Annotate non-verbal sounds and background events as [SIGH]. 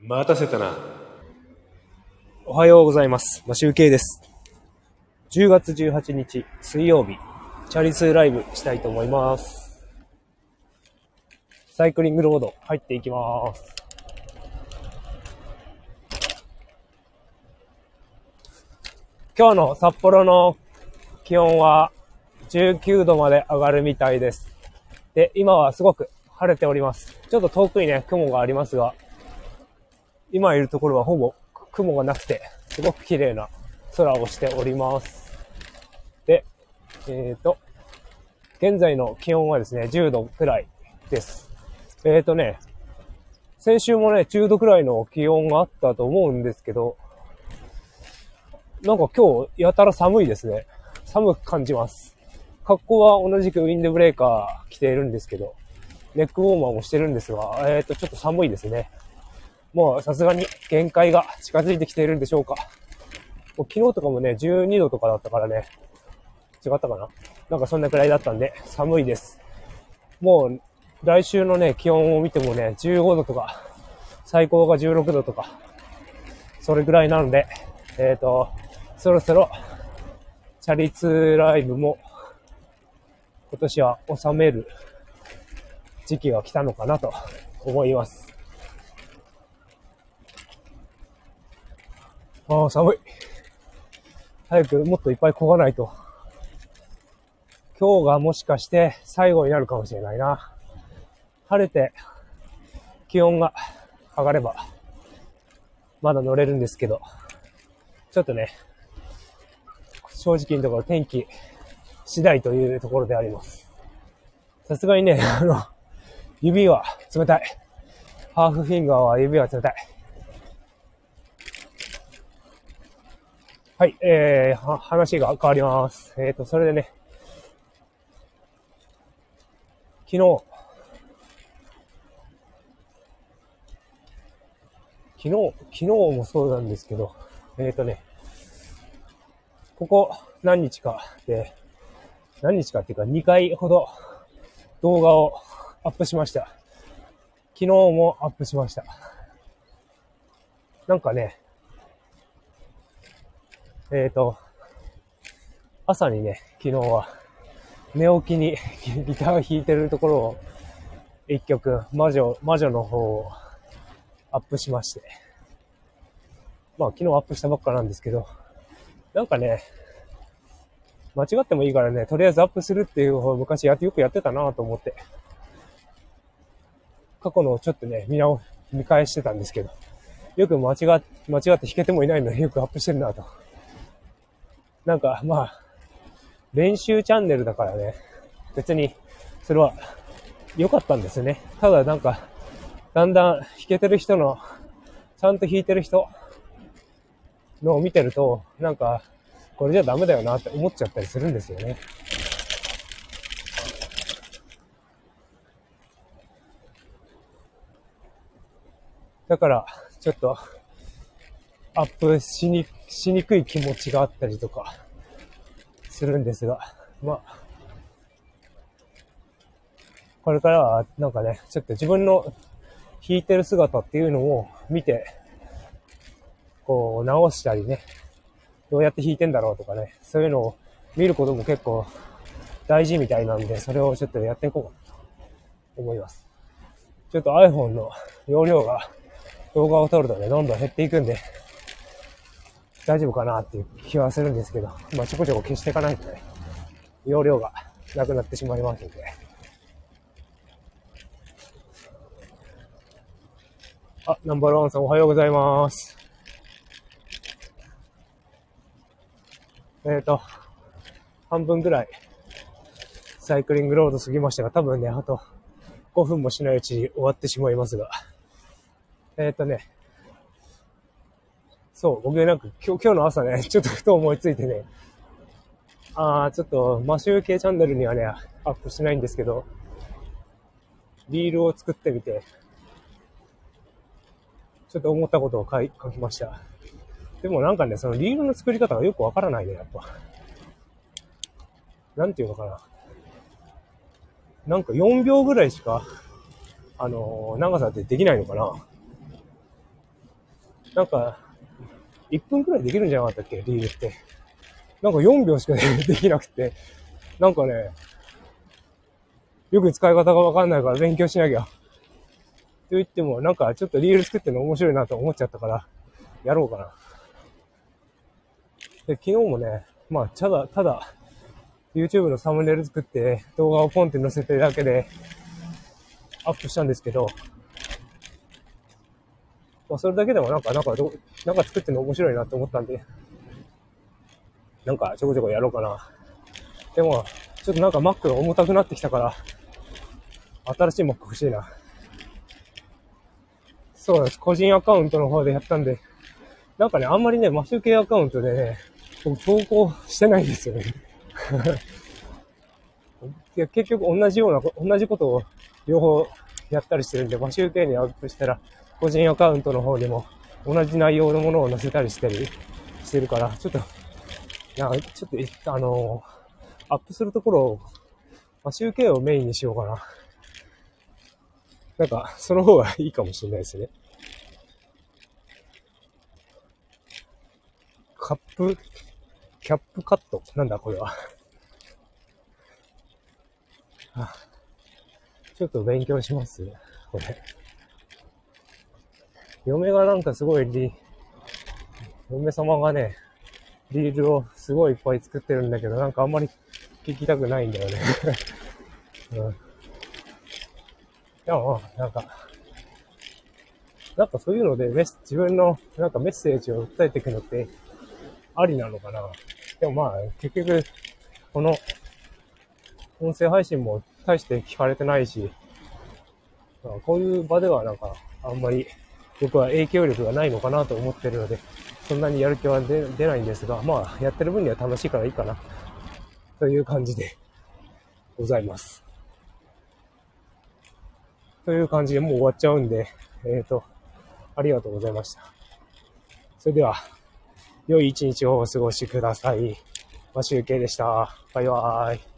待たせたな。おはようございます。マシュウケイです。10月18日水曜日、チャリ通ライブしたいと思います。サイクリングロード入っていきます。今日の札幌の気温は19度まで上がるみたいです。で、今はすごく晴れております。ちょっと遠くにね、雲がありますが、今いるところはほぼ雲がなくて、すごく綺麗な空をしております。で、えっ、と、現在の気温はですね、10度くらいです。えっ、とね、先週もね、10度くらいの気温があったと思うんですけど、なんか今日やたら寒いですね。寒く感じます。格好は同じくウィンドブレーカー着ているんですけど、ネックウォーマーもしてるんですが、えっ、と、ちょっと寒いですね。もうさすがに限界が近づいてきているんでしょうか。もう昨日とかもね、12度とかだったからね、違ったかな？なんかそんなくらいだったんで、寒いです。もう来週のね、気温を見てもね、15度とか、最高が16度とか、それぐらいなので、えっ、と、そろそろ、チャリ通ライブも、今年は収める時期が来たのかなと思います。ああ、寒い。早くもっといっぱい漕がないと。今日がもしかして最後になるかもしれないな。晴れて気温が上がれば、まだ乗れるんですけど、ちょっとね、正直なところ天気次第というところであります。さすがにね、あの、指は冷たい。ハーフフィンガーは指は冷たい。はい、えー、話が変わります。えっ、と、それでね、昨日、昨日、昨日もそうなんですけど、えっ、とね、ここ何日かで、何日かっていうか2回ほど動画をアップしました。昨日もアップしました。なんかね、えっ、と、朝にね、昨日は寝起きに [LAUGHS] ギターを弾いてるところを一曲、魔女、魔女の方をアップしまして。まあ昨日アップしたばっかなんですけど、なんかね、間違ってもいいからね、とりあえずアップするっていう方を昔やってよくやってたなと思って、過去のをちょっとね、見直、見返してたんですけど、よく間違、間違って弾けてもいないのによくアップしてるなと。なんか、まあ、練習チャンネルだからね、別に、それは良かったんですね。ただなんか、だんだん弾けてる人の、ちゃんと弾いてる人のを見てると、なんか、これじゃダメだよなって思っちゃったりするんですよね。だから、ちょっと、アップしに、しにくい気持ちがあったりとか、するんですが、まあ、これからは、なんかね、ちょっと自分の弾いてる姿っていうのを見て、こう、直したりね、どうやって弾いてんだろうとかね、そういうのを見ることも結構大事みたいなんで、それをちょっとやっていこうかなと思います。ちょっと iPhone の容量が動画を撮るとね、どんどん減っていくんで、大丈夫かなっていう気はするんですけど、まあちょこちょこ消していかないとね、容量がなくなってしまいますので。あ、ナンバーワンさんおはようございます。えっ、ー、と、半分ぐらいサイクリングロード過ぎましたが、多分ね、あと5分もしないうちに終わってしまいますが、えっ、ー、とね、そう、僕なんか今日今日の朝ね、[LAUGHS] ちょっとふと思いついてね、あー、ちょっとマシュー系チャンネルにはね、アップしないんですけど、リールを作ってみて、ちょっと思ったことを書書きました。でもなんかね、そのリールの作り方がよくわからないね、やっぱ。なんていうのかな。なんか4秒ぐらいしか、あのー長さってできないのかな。なんか、1分くらいできるんじゃなかったっけ？リールって。なんか4秒しかできなくて、なんかね、よく使い方がわかんないから勉強しなきゃ。と言っても、なんかちょっとリール作ってるの面白いなと思っちゃったから、やろうかな。で、昨日もね、まあ、ただ、ただ、YouTube のサムネイル作って動画をポンって載せてるだけでアップしたんですけど、まあ、それだけでもなんか、なんか、なんか作ってるの面白いなって思ったんで、なんかちょこちょこやろうかな。でも、ちょっとなんか Mac が重たくなってきたから、新しい Mac 欲しいな。そうです。個人アカウントの方でやったんで、なんかね、あんまりね、マシュ系アカウントでね、僕投稿してないんですよね。[LAUGHS] いや結局同じような、同じことを両方やったりしてるんで、マシュ系にアップしたら、個人アカウントの方にも同じ内容のものを載せたりしてる、してるから、ちょっと、なんかちょっと、あのアップするところを、まあ、集計をメインにしようかな。なんか、その方がいいかもしれないですね。カップ、キャップカット？なんだこれは。あちょっと勉強します。これ。嫁がなんかすごいリ、嫁様がね、リールをすごいいっぱい作ってるんだけど、なんかあんまり聞きたくないんだよね [LAUGHS] うん。でも、なんか、なんかそういうので、自分のなんかメッセージを訴えていくのってありなのかな。でもまあ、結局、この音声配信も大して聞かれてないし、まあ、こういう場ではなんか、あんまり僕は影響力がないのかなと思ってるので、そんなにやる気は出ないんですが、まあ、やってる分には楽しいからいいかな。という感じでございます。という感じでもう終わっちゃうんで、えっ、ー、と、ありがとうございました。それでは、良い一日をお過ごしください。ま集計でした。バイバーイ。